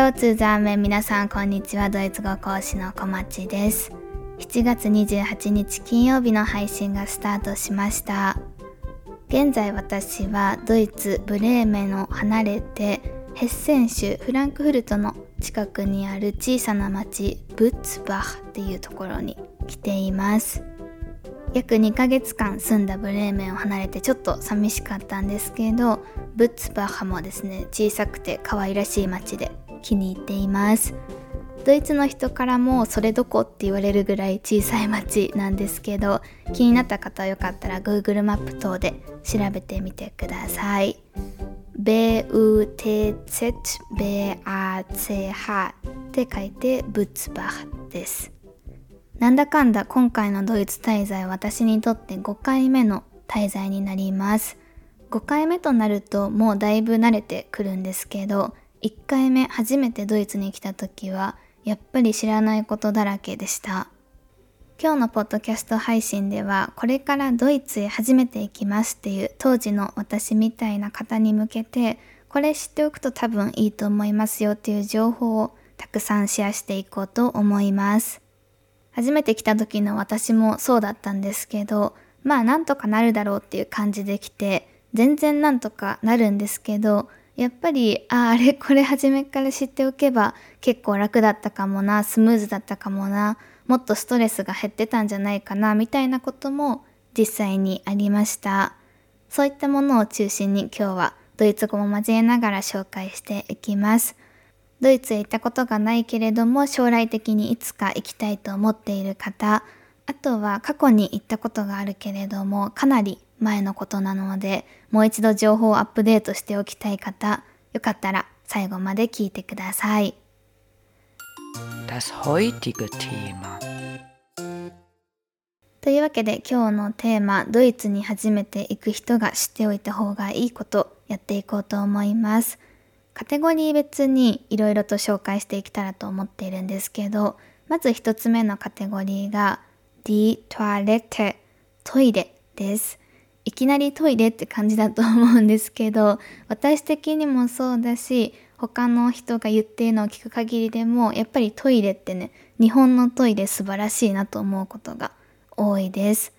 Hello to the 皆さんこんにちは。ドイツ語講師の小町です。7月28日金曜日の配信がスタートしました。現在私はドイツブレーメンを離れてヘッセン州フランクフルトの近くにある小さな町ブッツバッっていうところに来ています。約2ヶ月間住んだブレーメンを離れてちょっと寂しかったんですけどブッツバッハもですね小さくて可愛らしい街で気に入っています。ドイツの人からもそれどこって言われるぐらい小さい町なんですけど気になった方はよかったら Google マップ等で調べてみてください。BUTZBACH って書いてブツバッです。なんだかんだ今回のドイツ滞在は私にとって5回目の滞在になります。5回目となるともうだいぶ慣れてくるんですけど、1回目初めてドイツに来た時はやっぱり知らないことだらけでした。今日のポッドキャスト配信ではこれからドイツへ初めて行きますっていう当時の私みたいな方に向けてこれ知っておくと多分いいと思いますよっていう情報をたくさんシェアしていこうと思います。初めて来た時の私もそうだったんですけど、まあなんとかなるだろうっていう感じで来て、全然なんとかなるんですけど、やっぱり、ああ、れこれ初めから知っておけば結構楽だったかもな、スムーズだったかもな、もっとストレスが減ってたんじゃないかな、みたいなことも実際にありました。そういったものを中心に今日はドイツ語も交えながら紹介していきます。ドイツへ行ったことがないけれども将来的にいつか行きたいと思っている方、あとは過去に行ったことがあるけれどもかなり前のことなのでもう一度情報をアップデートしておきたい方、よかったら最後まで聞いてください。Das heutige Thema というわけで今日のテーマ、ドイツに初めて行く人が知っておいた方がいいことやっていこうと思います。カテゴリー別にいろいろと紹介していけたらと思っているんですけど、まず一つ目のカテゴリーが Die Toilette トイレです。いきなりトイレって感じだと思うんですけど、私的にもそうだし、他の人が言っているのを聞く限りでも、やっぱりトイレってね、日本のトイレ素晴らしいなと思うことが多いです。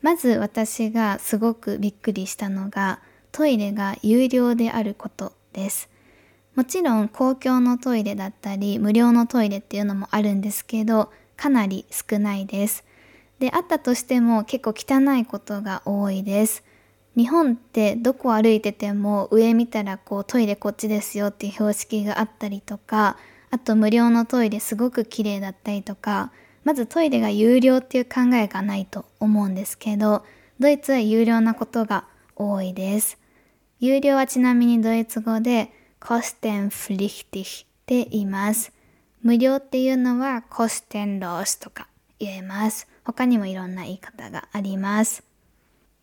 まず私がすごくびっくりしたのが、トイレが有料であることです。もちろん公共のトイレだったり無料のトイレっていうのもあるんですけどかなり少ないです。であったとしても結構汚いことが多いです。日本ってどこ歩いてても上見たらこうトイレこっちですよっていう標識があったりとかあと無料のトイレすごく綺麗だったりとかまずトイレが有料っていう考えがないと思うんですけどドイツは有料なことが多いです。有料はちなみにドイツ語で kostenpflichtig って言います。無料っていうのは kostenlos とか言えます。他にもいろんな言い方があります。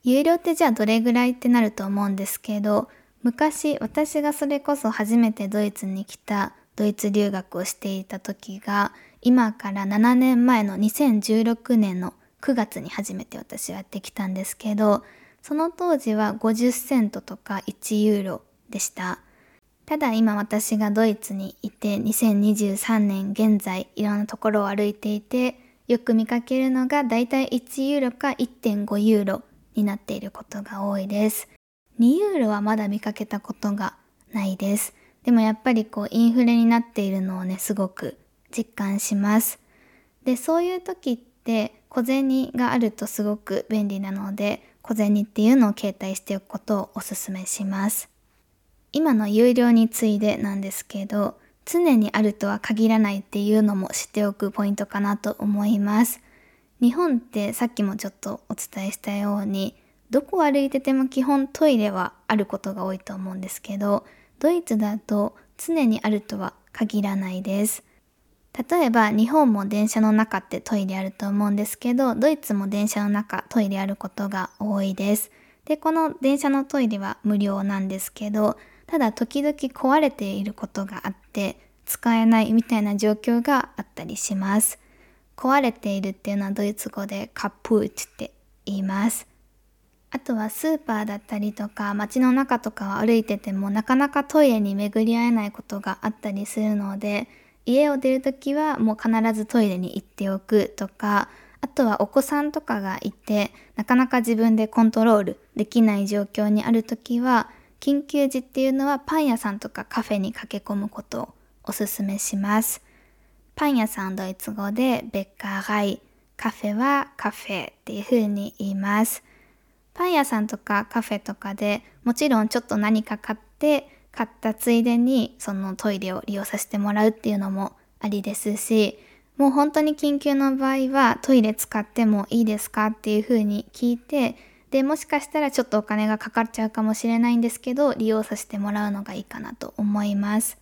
有料ってじゃあどれぐらいってなると思うんですけど、昔私がそれこそ初めてドイツに来たドイツ留学をしていた時が今から7年前の2016年の9月に初めて私はやってきたんですけどその当時は50セントとか1ユーロでしたただ今私がドイツにいて2023年現在いろんなところを歩いていてよく見かけるのがだいたい1ユーロか1.5ユーロになっていることが多いです。2ユーロはまだ見かけたことがないです。でもやっぱりこうインフレになっているのをねすごく実感します。でそういう時って小銭があるとすごく便利なので小銭っていうのを携帯しておくことをおすすめします。今の有料についでなんですけど、常にあるとは限らないっていうのも知っておくポイントかなと思います。日本ってさっきもちょっとお伝えしたように、どこを歩いてても基本トイレはあることが多いと思うんですけど、ドイツだと常にあるとは限らないです。例えば日本も電車の中ってトイレあると思うんですけど、ドイツも電車の中トイレあることが多いです。で、この電車のトイレは無料なんですけど、ただ時々壊れていることがあって使えないみたいな状況があったりします。壊れているっていうのはドイツ語でカプーチって言います。あとはスーパーだったりとか街の中とかを歩いててもなかなかトイレに巡り合えないことがあったりするので家を出るときはもう必ずトイレに行っておくとかあとはお子さんとかがいてなかなか自分でコントロールできない状況にあるときは緊急時っていうのはパン屋さんとかカフェに駆け込むことをおすすめします。パン屋さんドイツ語でベッカーライ、カフェはカフェっていう風に言います。パン屋さんとかカフェとかでもちろんちょっと何か買って買ったついでにそのトイレを利用させてもらうっていうのもありですしもう本当に緊急の場合はトイレ使ってもいいですかっていうふうに聞いてでもしかしたらちょっとお金がかかっちゃうかもしれないんですけど利用させてもらうのがいいかなと思います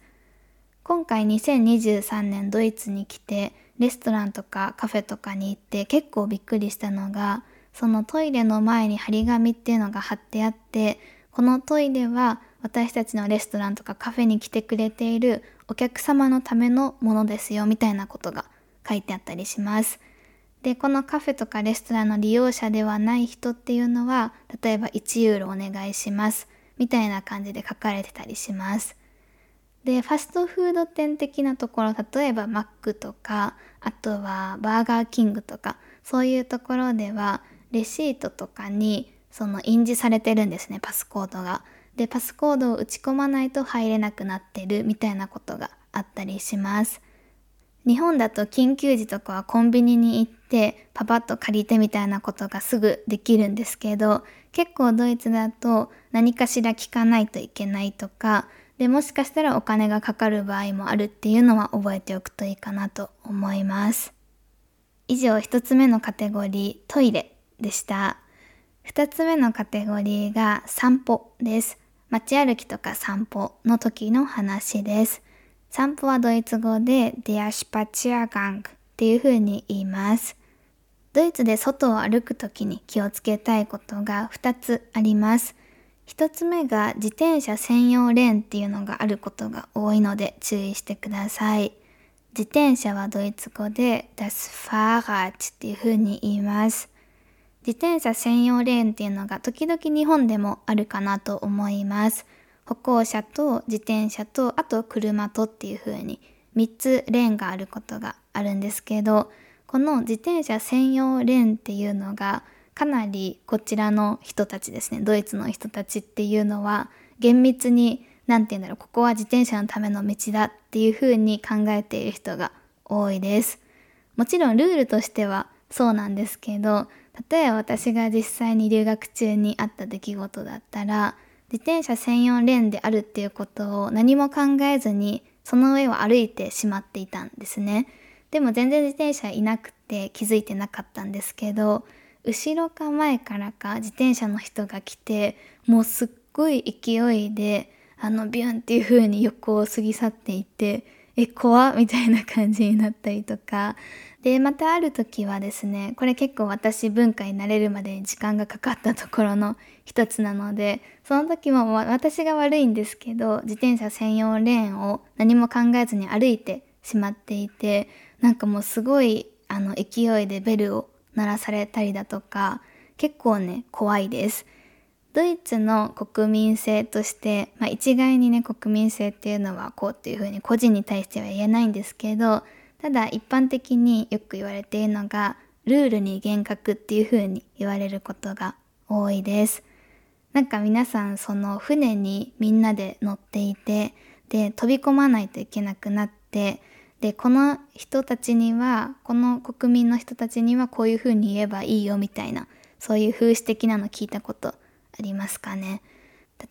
今回2023年ドイツに来てレストランとかカフェとかに行って結構びっくりしたのがそのトイレの前に張り紙っていうのが貼ってあってこのトイレは私たちのレストランとかカフェに来てくれているお客様のためのものですよみたいなことが書いてあったりします。で、このカフェとかレストランの利用者ではない人っていうのは、例えば1ユーロお願いしますみたいな感じで書かれてたりします。で、ファストフード店的なところ、例えばマックとか、あとはバーガーキングとか、そういうところでは、レシートとかにその印字されてるんですね、パスコードが。で、パスコードを打ち込まないと入れなくなってるみたいなことがあったりします。日本だと緊急時とかはコンビニに行ってパパッと借りてみたいなことがすぐできるんですけど結構ドイツだと何かしら聞かないといけないとかでもしかしたらお金がかかる場合もあるっていうのは覚えておくといいかなと思います。以上一つ目のカテゴリートイレでした。二つ目のカテゴリーが散歩です。街歩きとか散歩の時の話です。散歩はドイツ語で der Spaziergang っていう風に言います。ドイツで外を歩くときに気をつけたいことが2つあります。1つ目が自転車専用レーンっていうのがあることが多いので注意してください。自転車はドイツ語で das Fahrrad っていう風に言います。自転車専用レーンっていうのが時々日本でもあるかなと思います。歩行者と自転車とあと車とっていう風に3つレーンがあることがあるんですけどこの自転車専用レーンっていうのがかなりこちらの人たちですねドイツの人たちっていうのは厳密に何て言うんだろうここは自転車のための道だっていう風に考えている人が多いですもちろんルールとしてはそうなんですけど例えば私が実際に留学中にあった出来事だったら自転車専用レーンであるっていうことを何も考えずにその上を歩いてしまっていたんですね。でも全然自転車いなくて気づいてなかったんですけど後ろか前からか自転車の人が来てもうすっごい勢いであのビュンっていう風に横を過ぎ去っていてえ怖みたいな感じになったりとか。でまたある時はですねこれ結構私文化になれるまでに時間がかかったところの一つなのでその時も私が悪いんですけど自転車専用レーンを何も考えずに歩いてしまっていてなんかもうすごいあの勢いでベルを鳴らされたりだとか結構ね怖いです。ドイツの国民性として、まあ、一概にね国民性っていうのはこうっていうふうに個人に対しては言えないんですけどただ一般的によく言われているのがルールに厳格っていう風に言われることが多いです。なんか皆さんその船にみんなで乗っていてで飛び込まないといけなくなってでこの人たちにはこの国民の人たちにはこういう風に言えばいいよみたいなそういう風刺的なの聞いたことありますかね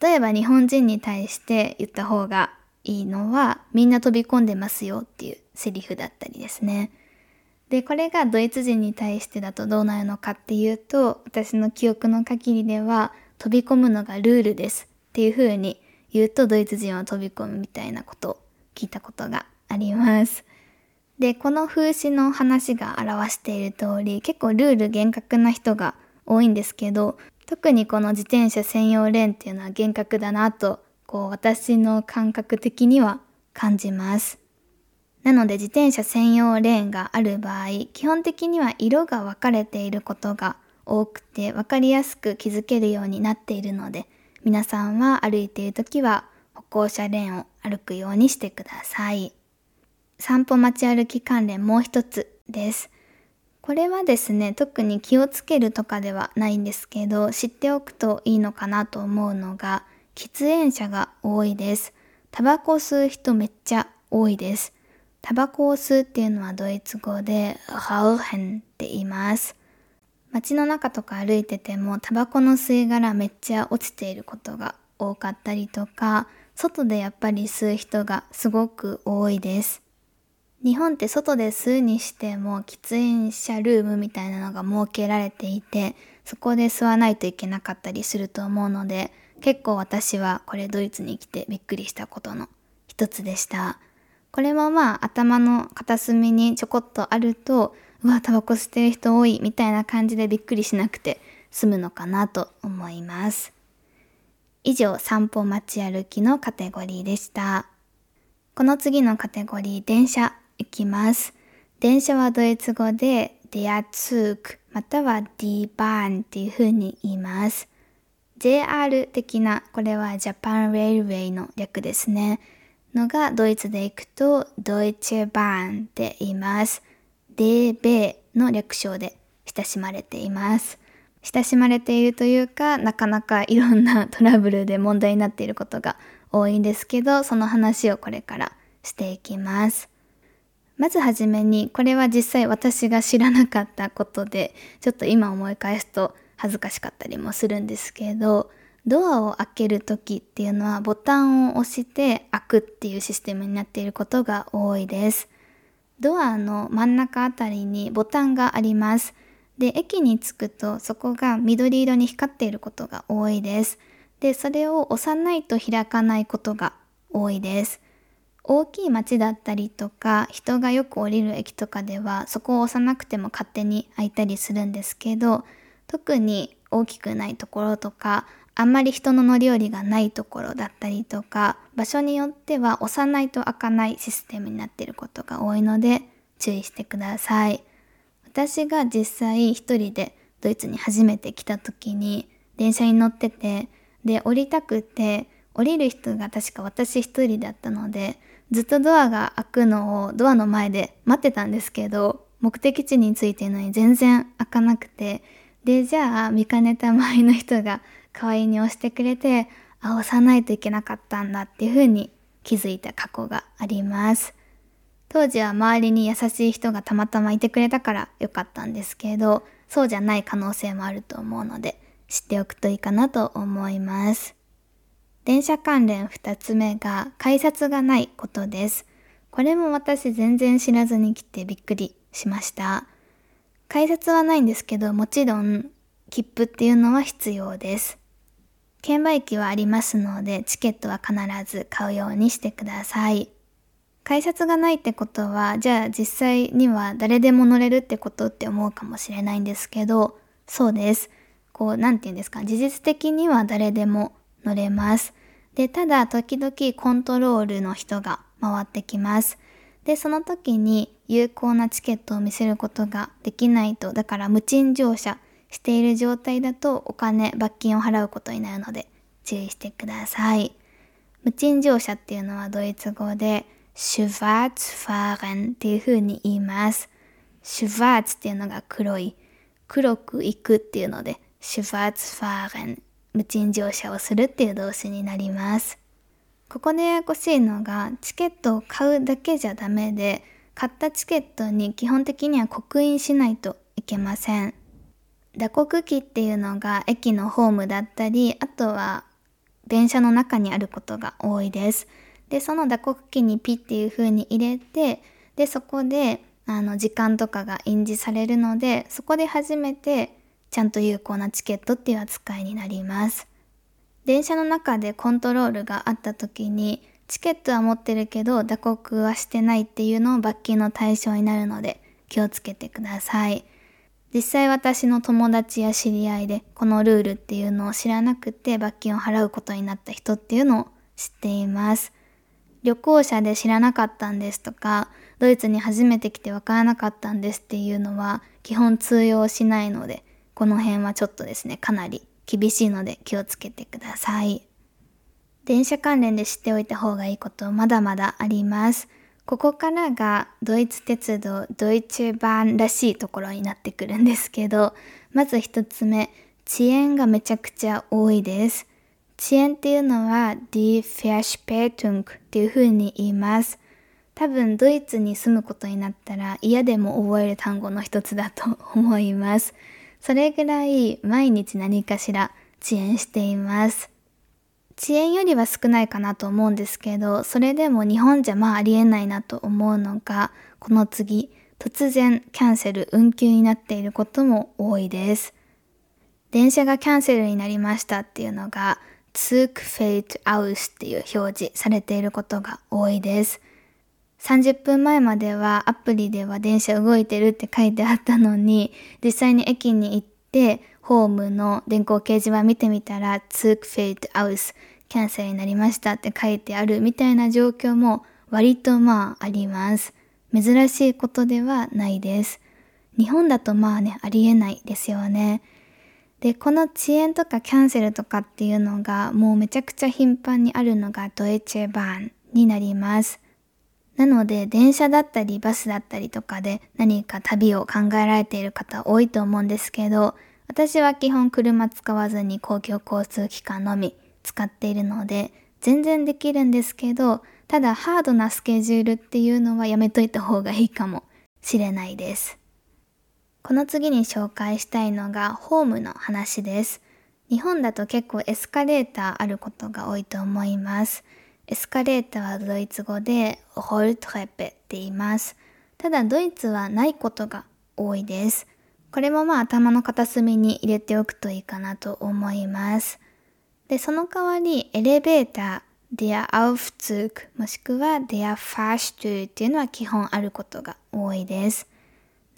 例えば日本人に対して言った方がいいのはみんな飛び込んでますよっていうセリフだったりですね。で、これがドイツ人に対してだとどうなるのかっていうと、私の記憶の限りでは飛び込むのがルールですっていう風に言うとドイツ人は飛び込むみたいなことを聞いたことがあります。で、この風刺の話が表している通り、結構ルール厳格な人が多いんですけど、特にこの自転車専用レーンっていうのは厳格だなとこう私の感覚的には感じます。なので自転車専用レーンがある場合、基本的には色が分かれていることが多くて分かりやすく気づけるようになっているので皆さんは歩いている時は歩行者レーンを歩くようにしてください。散歩街歩き関連もう一つです。これはですね、特に気をつけるとかではないんですけど、知っておくといいのかなと思うのが、喫煙者が多いです。タバコ吸う人めっちゃ多いです。タバコを吸うっていうのはドイツ語で、ハウヘンって言います。街の中とか歩いててもタバコの吸い殻めっちゃ落ちていることが多かったりとか、外でやっぱり吸う人がすごく多いです。日本って外で吸うにしても喫煙者ルームみたいなのが設けられていて、そこで吸わないといけなかったりすると思うので、結構私はこれドイツに来てびっくりしたことの一つでした。これもまあ頭の片隅にちょこっとあると、うわ、タバコ吸ってる人多いみたいな感じでびっくりしなくて済むのかなと思います。以上、散歩街歩きのカテゴリーでした。この次のカテゴリー、電車いきます。電車はドイツ語で der Zug または die Bahn っていう風に言います。JR 的な、これは Japan Railway の略ですね。のがドイツで行くと Deutsche Bahn って言います。DB の略称で親しまれています。親しまれているというか、なかなかいろんなトラブルで問題になっていることが多いんですけど、その話をこれからしていきます。まずはじめに、これは実際私が知らなかったことで、ちょっと今思い返すと恥ずかしかったりもするんですけど、ドアを開ける時っていうのはボタンを押して開くっていうシステムになっていることが多いです。ドアの真ん中あたりにボタンがあります。で、駅に着くとそこが緑色に光っていることが多いです。で、それを押さないと開かないことが多いです。大きい街だったりとか人がよく降りる駅とかではそこを押さなくても勝手に開いたりするんですけど特に大きくないところとかあんまり人の乗り降りがないところだったりとか場所によっては押さないと開かないシステムになっていることが多いので注意してください。私が実際一人でドイツに初めて来た時に電車に乗っててで降りたくて降りる人が確か私一人だったのでずっとドアが開くのをドアの前で待ってたんですけど、目的地に着いてるのに全然開かなくて、で、じゃあ見かねた周りの人が代わりに押してくれて、あ、押さないといけなかったんだっていうふうに気づいた過去があります。当時は周りに優しい人がたまたまいてくれたからよかったんですけど、そうじゃない可能性もあると思うので、知っておくといいかなと思います。電車関連2つ目が改札がないことです。これも私全然知らずに来てびっくりしました。改札はないんですけど、もちろん切符っていうのは必要です。券売機はありますので、チケットは必ず買うようにしてください。改札がないってことは、じゃあ実際には誰でも乗れるってことって思うかもしれないんですけど、そうです。こう、なんて言うんですか、事実的には誰でも乗れます。で、ただ時々コントロールの人が回ってきます。で、その時に有効なチケットを見せることができないと、だから無賃乗車している状態だとお金、罰金を払うことになるので注意してください。無賃乗車っていうのはドイツ語でシュワーツファーレンっていう風に言います。シュワーツっていうのが黒い。黒く行くっていうのでシュワーツファーレン無賃乗車をするっていう動詞になります。ここでややこしいのが、チケットを買うだけじゃダメで、買ったチケットに基本的には刻印しないといけません。打刻機っていうのが駅のホームだったり、あとは電車の中にあることが多いです。で、その打刻機にピっていう風に入れて、で、そこであの時間とかが印字されるので、そこで初めてちゃんと有効なチケットっていう扱いになります。電車の中でコントロールがあった時にチケットは持ってるけど打刻はしてないっていうのを罰金の対象になるので気をつけてください。実際私の友達や知り合いでこのルールっていうのを知らなくて罰金を払うことになった人っていうのを知っています。旅行者で知らなかったんですとか、ドイツに初めて来てわからなかったんですっていうのは基本通用しないのでこの辺はちょっとですね、かなり厳しいので気をつけてください。電車関連で知っておいた方がいいことまだまだあります。ここからがドイツ鉄道ドイツ版らしいところになってくるんですけど、まず一つ目、遅延がめちゃくちゃ多いです。遅延っていうのは die Verspätung っていう風に言います。多分ドイツに住むことになったら嫌でも覚える単語の一つだと思います。それぐらい毎日何かしら遅延しています。遅延よりは少ないかなと思うんですけど、それでも日本じゃまあありえないなと思うのが、この次、突然キャンセル、運休になっていることも多いです。電車がキャンセルになりましたっていうのが、Zug fällt aus っていう表示されていることが多いです。30分前まではアプリでは電車動いてるって書いてあったのに、実際に駅に行ってホームの電光掲示板見てみたら、Zug fällt aus キャンセルになりましたって書いてあるみたいな状況も割とまああります。珍しいことではないです。日本だとまあね、ありえないですよね。で、この遅延とかキャンセルとかっていうのがもうめちゃくちゃ頻繁にあるのがドイツェバーンになります。なので、電車だったりバスだったりとかで何か旅を考えられている方多いと思うんですけど、私は基本車使わずに公共交通機関のみ使っているので、全然できるんですけど、ただハードなスケジュールっていうのはやめといた方がいいかもしれないです。この次に紹介したいのがホームの話です。日本だと結構エスカレーターあることが多いと思います。エスカレーターはドイツ語でホルトレペって言います。ただドイツはないことが多いです。これもまあ頭の片隅に入れておくといいかなと思います。で、その代わりエレベーター、der Aufzug もしくは der Fahrstuhl っていうのは基本あることが多いです。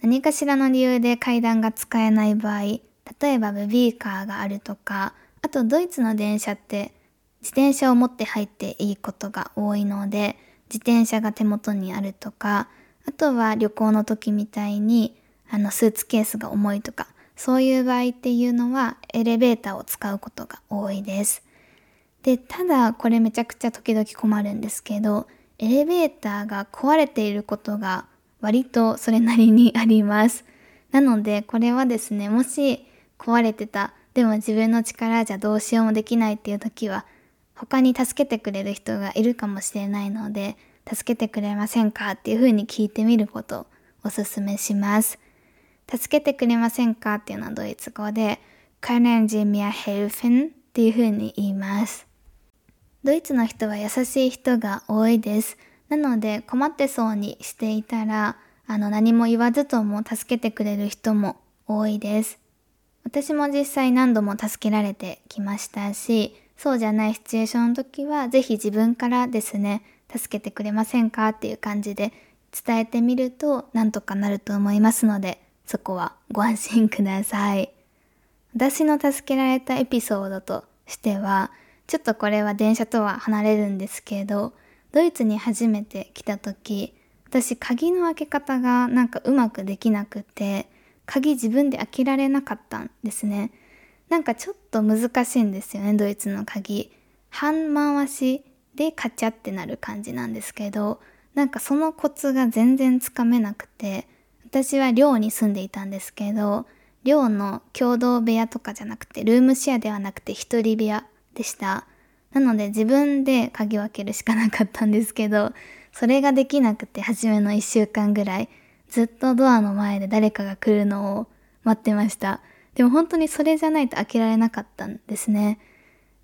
何かしらの理由で階段が使えない場合、例えばベビーカーがあるとか、あとドイツの電車って自転車を持って入っていいことが多いので、自転車が手元にあるとか、あとは旅行の時みたいに、あの、スーツケースが重いとか、そういう場合っていうのは、エレベーターを使うことが多いです。で、ただ、これめちゃくちゃ時々困るんですけど、エレベーターが壊れていることが割とそれなりにあります。なので、これはですね、もし壊れてた、でも自分の力じゃどうしようもできないっていう時は、他に助けてくれる人がいるかもしれないので、助けてくれませんかっていうふうに聞いてみることをおすすめします。助けてくれませんかっていうのはドイツ語で、Können Sie mir helfen? っていうふうに言います。ドイツの人は優しい人が多いです。なので困ってそうにしていたら、あの何も言わずとも助けてくれる人も多いです。私も実際何度も助けられてきましたし、そうじゃないシチュエーションの時は、ぜひ自分からですね、助けてくれませんかっていう感じで伝えてみると、なんとかなると思いますので、そこはご安心ください。私の助けられたエピソードとしては、ちょっとこれは電車とは離れるんですけど、ドイツに初めて来た時、私鍵の開け方がなんかうまくできなくて、鍵自分で開けられなかったんですね。なんかちょっと難しいんですよね、ドイツの鍵。半回しでカチャってなる感じなんですけど、なんかそのコツが全然つかめなくて、私は寮に住んでいたんですけど、寮の共同部屋とかじゃなくて、ルームシェアではなくて一人部屋でした。なので自分で鍵を開けるしかなかったんですけど、それができなくて初めの一週間ぐらい、ずっとドアの前で誰かが来るのを待ってました。でも本当にそれじゃないと開けられなかったんですね。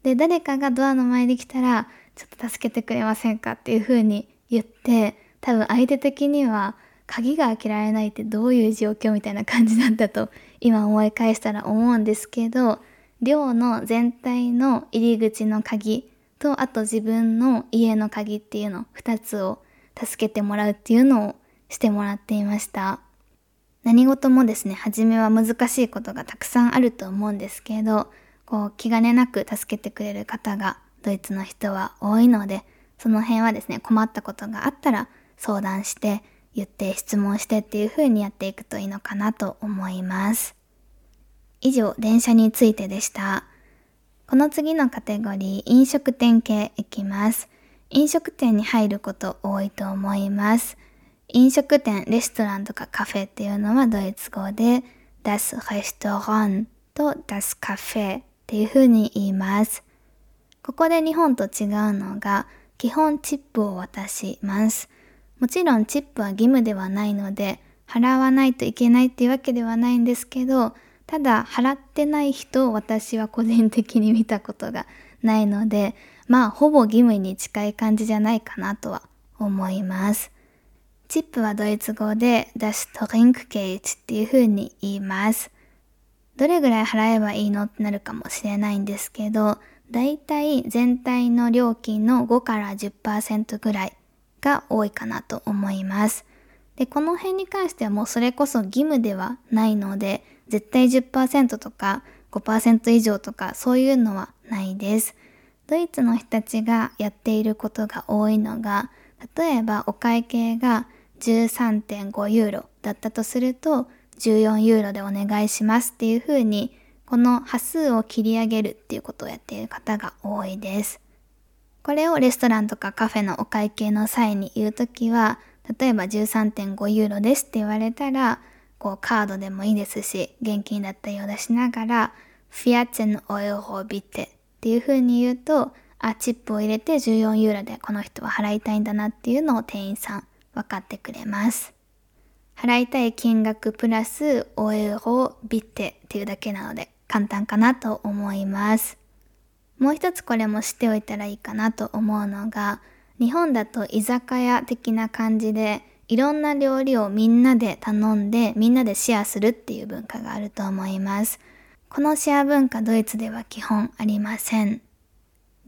で、誰かがドアの前に来たら、ちょっと助けてくれませんかっていう風に言って、多分相手的には、鍵が開けられないってどういう状況みたいな感じだったと今思い返したら思うんですけど、寮の全体の入り口の鍵と、あと自分の家の鍵っていうの2つを助けてもらうっていうのをしてもらっていました。何事もですね、初めは難しいことがたくさんあると思うんですけど、こう気兼ねなく助けてくれる方がドイツの人は多いので、その辺はですね、困ったことがあったら相談して、言って質問してっていう風にやっていくといいのかなと思います。以上、電車についてでした。この次のカテゴリー、飲食店系いきます。飲食店に入ること多いと思います。飲食店、レストランとかカフェっていうのはドイツ語で das Restaurant と das Café っていう風に言います。ここで日本と違うのが基本チップを渡します。もちろんチップは義務ではないので払わないといけないっていうわけではないんですけどただ払ってない人を私は個人的に見たことがないのでまあほぼ義務に近い感じじゃないかなとは思います。チップはドイツ語で Das Trinkgeld っていう風に言います。どれぐらい払えばいいのってなるかもしれないんですけど、だいたい全体の料金の5から10%ぐらいが多いかなと思います。で、この辺に関してはもうそれこそ義務ではないので、絶対10%とか5%以上とかそういうのはないです。ドイツの人たちがやっていることが多いのが、例えばお会計が13.5ユーロだったとすると、14ユーロでお願いしますっていう風に、この端数を切り上げるっていうことをやっている方が多いです。これをレストランとかカフェのお会計の際に言うときは、例えば13.5ユーロですって言われたら、こうカードでもいいですし、現金だったりを出しながら、フィアチェンオイホビテっていう風に言うと、あ、チップを入れて14ユーロでこの人は払いたいんだなっていうのを店員さん分かってくれます。払いたい金額プラスオエロビッテっていうだけなので簡単かなと思います。もう一つこれも知っておいたらいいかなと思うのが、日本だと居酒屋的な感じでいろんな料理をみんなで頼んでみんなでシェアするっていう文化があると思います。このシェア文化ドイツでは基本ありません。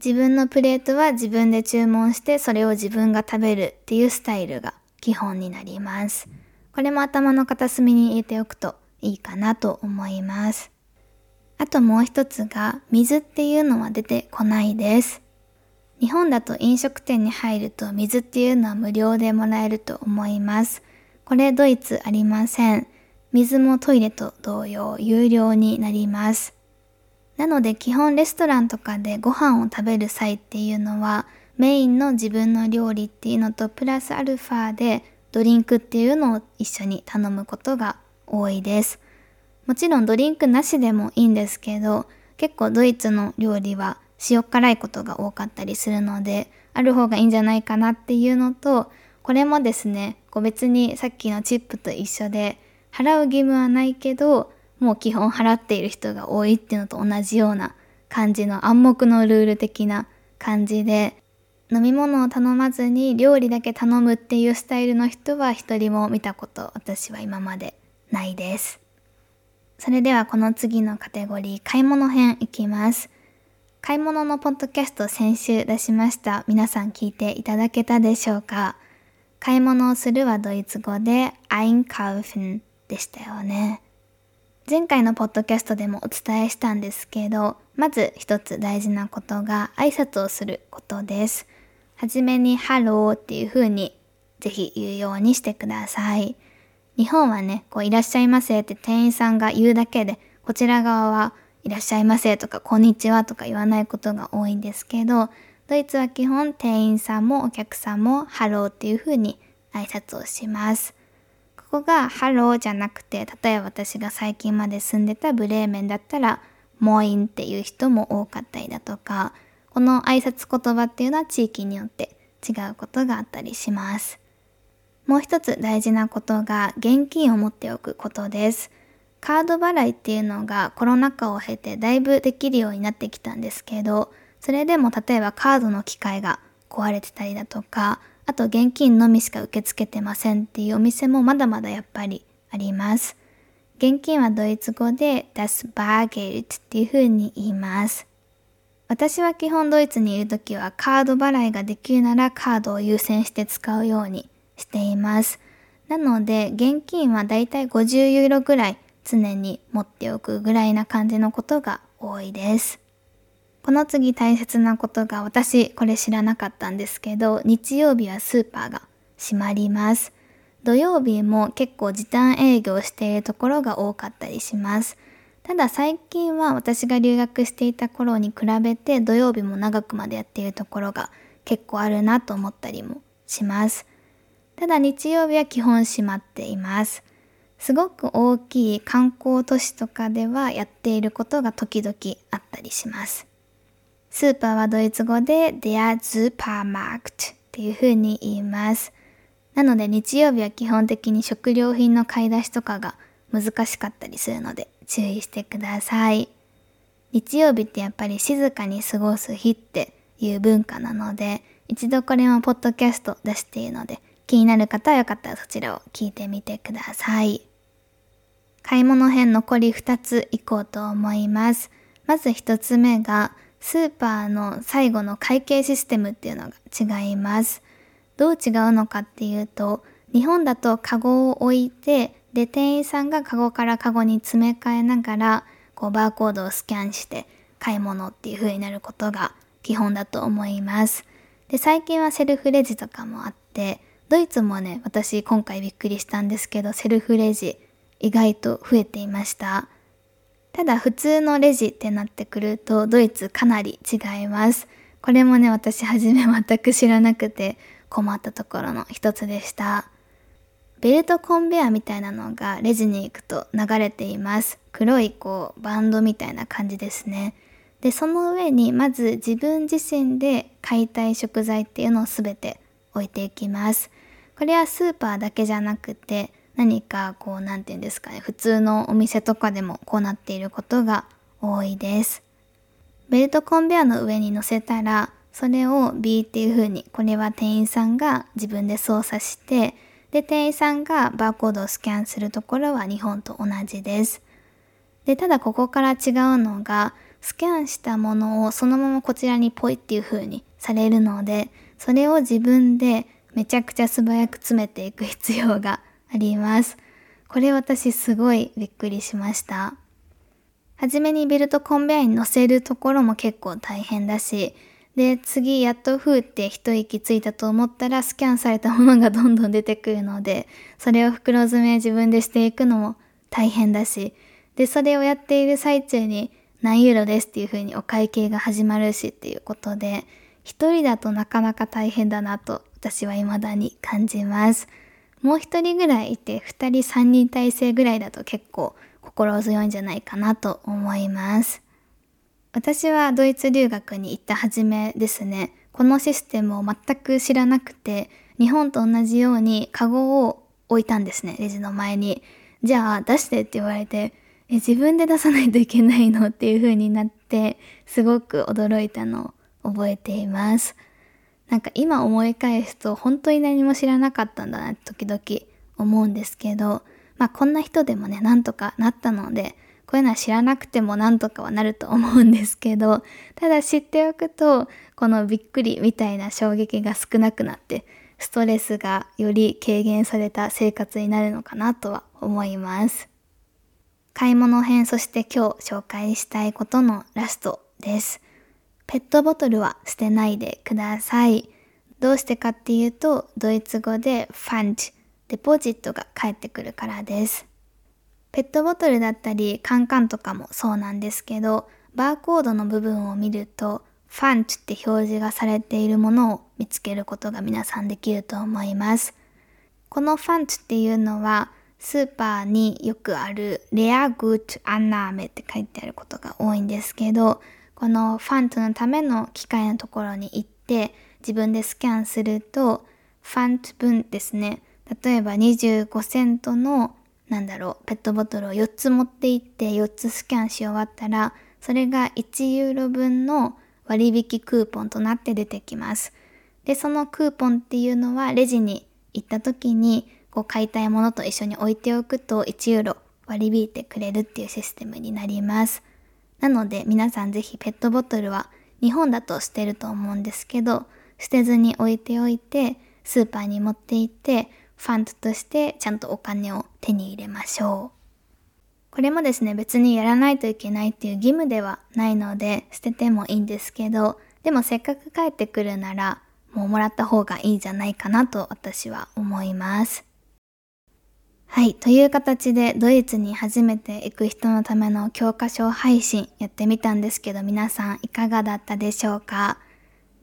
自分のプレートは自分で注文してそれを自分が食べるっていうスタイルが基本になります。これも頭の片隅に入れておくといいかなと思います。あともう一つが水っていうのは出てこないです。日本だと飲食店に入ると水っていうのは無料でもらえると思います。これドイツありません。水もトイレと同様有料になります。なので基本レストランとかでご飯を食べる際っていうのはメインの自分の料理っていうのとプラスアルファでドリンクっていうのを一緒に頼むことが多いです。もちろんドリンクなしでもいいんですけど結構ドイツの料理は塩辛いことが多かったりするので、ある方がいいんじゃないかなっていうのと、これもですね、こう別にさっきのチップと一緒で、払う義務はないけど、もう基本払っている人が多いっていうのと同じような感じの暗黙のルール的な感じで、飲み物を頼まずに料理だけ頼むっていうスタイルの人は一人も見たこと私は今までないです。それではこの次のカテゴリー買い物編いきます。買い物のポッドキャスト先週出しました。皆さん聞いていただけたでしょうか？買い物をするはドイツ語で einkaufen でしたよね。前回のポッドキャストでもお伝えしたんですけど、まず一つ大事なことが挨拶をすることです。はじめにハローっていう風にぜひ言うようにしてください。日本はね、こういらっしゃいませって店員さんが言うだけで、こちら側はいらっしゃいませとか、こんにちはとか言わないことが多いんですけど、ドイツは基本店員さんもお客さんもハローっていう風に挨拶をします。ここがハローじゃなくて、例えば私が最近まで住んでたブレーメンだったら、 Moin っていう人も多かったりだとか、この挨拶言葉っていうのは地域によって違うことがあったりします。もう一つ大事なことが現金を持っておくことです。カード払いっていうのがコロナ禍を経てだいぶできるようになってきたんですけど、それでも例えばカードの機械が壊れてたりだとか、あと現金のみしか受け付けてませんっていうお店もまだまだやっぱりあります。現金はドイツ語で das Bargeld っていう風に言います。私は基本ドイツにいるときはカード払いができるならカードを優先して使うようにしています。なので現金はだいたい50ユーロぐらい常に持っておくぐらいな感じのことが多いです。この次大切なことが私これ知らなかったんですけど日曜日はスーパーが閉まります。土曜日も結構時短営業しているところが多かったりします。ただ最近は私が留学していた頃に比べて土曜日も長くまでやっているところが結構あるなと思ったりもします。ただ日曜日は基本閉まっています。すごく大きい観光都市とかではやっていることが時々あったりします。スーパーはドイツ語で Der Supermarkt っていう風に言います。なので日曜日は基本的に食料品の買い出しとかが難しかったりするので注意してください。日曜日ってやっぱり静かに過ごす日っていう文化なので、一度これもポッドキャスト出しているので、気になる方はよかったらそちらを聞いてみてください。買い物編残り2ついこうと思います。まず1つ目が、スーパーの最後の会計システムっていうのが違います。どう違うのかっていうと、日本だとカゴを置いて、で、店員さんがカゴからカゴに詰め替えながら、こうバーコードをスキャンして買い物っていう風になることが基本だと思います。で、最近はセルフレジとかもあって、ドイツもね、私今回びっくりしたんですけど、セルフレジ意外と増えていました。ただ普通のレジってなってくるとドイツかなり違います。これもね、私はじめ全く知らなくて困ったところの一つでした。ベルトコンベアみたいなのがレジに行くと流れています。黒いこうバンドみたいな感じですね。で、その上にまず自分自身で買いたい食材っていうのをすべて置いていきます。これはスーパーだけじゃなくて何かこう何て言うんですかね普通のお店とかでもこうなっていることが多いですベルトコンベアの上に乗せたらそれを B っていう風にこれは店員さんが自分で操作してで店員さんがバーコードをスキャンするところは日本と同じですでただここから違うのがスキャンしたものをそのままこちらにポイっていう風にされるのでそれを自分でめちゃくちゃ素早く詰めていく必要があります。これ私すごいびっくりしました。はじめにベルトコンベアに乗せるところも結構大変だし、で、次やっとふーって一息ついたと思ったらスキャンされたものがどんどん出てくるので、それを袋詰め自分でしていくのも大変だし、で、それをやっている最中に何ユーロですっていう風にお会計が始まるしっていうことで、一人だとなかなか大変だなと私は未だに感じます。もう一人ぐらいいて、二人三人体制ぐらいだと結構心強いんじゃないかなと思います。私はドイツ留学に行った初めですね、このシステムを全く知らなくて、日本と同じようにカゴを置いたんですね、レジの前に。じゃあ出してって言われて、え、自分で出さないといけないのっていう風になって、すごく驚いたのを覚えています。なんか今思い返すと本当に何も知らなかったんだな時々思うんですけど、まあこんな人でもね、なんとかなったので、こういうのは知らなくてもなんとかはなると思うんですけど、ただ知っておくと、このびっくりみたいな衝撃が少なくなって、ストレスがより軽減された生活になるのかなとは思います。買い物編、そして今日紹介したいことのラストです。ペットボトルは捨てないでください。どうしてかっていうと、ドイツ語でファンチ、デポジットが返ってくるからです。ペットボトルだったりカンカンとかもそうなんですけど、バーコードの部分を見ると、ファンチって表示がされているものを見つけることが皆さんできると思います。このファンチっていうのは、スーパーによくあるレアグッドアンナーメって書いてあることが多いんですけど、このファントのための機械のところに行って自分でスキャンするとファント分ですね例えば25セントのなんだろうペットボトルを4つ持って行って4つスキャンし終わったらそれが1ユーロ分の割引クーポンとなって出てきます。でそのクーポンっていうのはレジに行った時にこう買いたいものと一緒に置いておくと1ユーロ割り引いてくれるっていうシステムになります。なので皆さんぜひペットボトルは日本だと捨てると思うんですけど、捨てずに置いておいて、スーパーに持って行って、ファンドとしてちゃんとお金を手に入れましょう。これもですね、別にやらないといけないっていう義務ではないので、捨ててもいいんですけど、でもせっかく帰ってくるなら、もうもらった方がいいんじゃないかなと私は思います。はい。という形でドイツに初めて行く人のための教科書配信やってみたんですけど皆さんいかがだったでしょうか？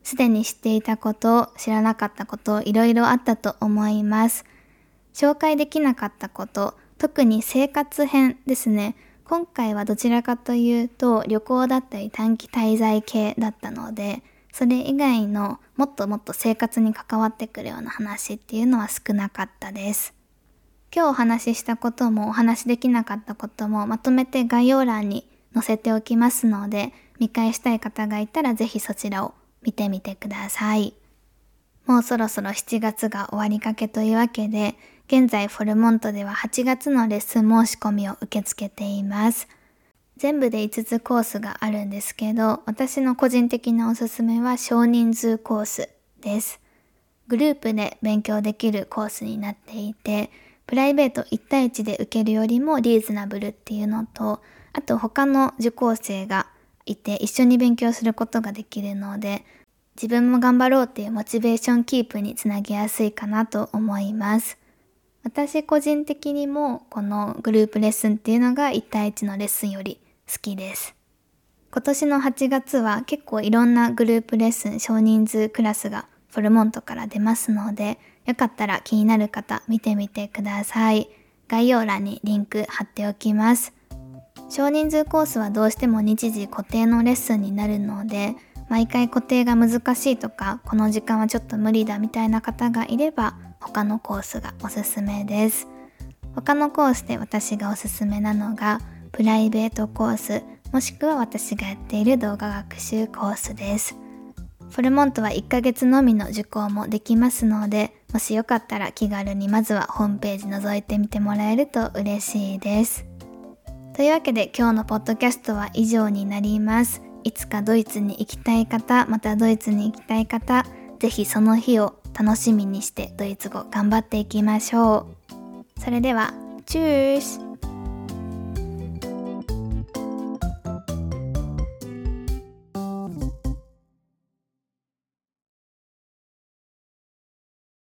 すでに知っていたこと、知らなかったこと、いろいろあったと思います。紹介できなかったこと、特に生活編ですね。今回はどちらかというと旅行だったり短期滞在系だったので、それ以外のもっともっと生活に関わってくるような話っていうのは少なかったです。今日お話ししたこともお話しできなかったこともまとめて概要欄に載せておきますので、見返したい方がいたらぜひそちらを見てみてください。もうそろそろ7月が終わりかけというわけで、現在フォルモントでは8月のレッスン申し込みを受け付けています。全部で5つコースがあるんですけど、私の個人的なおすすめは少人数コースです。グループで勉強できるコースになっていて、プライベート1対1で受けるよりもリーズナブルっていうのと、あと他の受講生がいて一緒に勉強することができるので、自分も頑張ろうっていうモチベーションキープにつなげやすいかなと思います。私個人的にもこのグループレッスンっていうのが1対1のレッスンより好きです。今年の8月は結構いろんなグループレッスン少人数クラスがフォルモントから出ますので、よかったら気になる方見てみてください。概要欄にリンク貼っておきます。少人数コースはどうしても日時固定のレッスンになるので、毎回固定が難しいとか、この時間はちょっと無理だみたいな方がいれば、他のコースがおすすめです。他のコースで私がおすすめなのが、プライベートコース、もしくは私がやっている動画学習コースです。フォルモントは1ヶ月のみの受講もできますので、もしよかったら気軽にまずはホームページ覗いてみてもらえると嬉しいです。というわけで今日のポッドキャストは以上になります。いつかドイツに行きたい方、またドイツに行きたい方、是非その日を楽しみにしてドイツ語頑張っていきましょう。それでは、チュース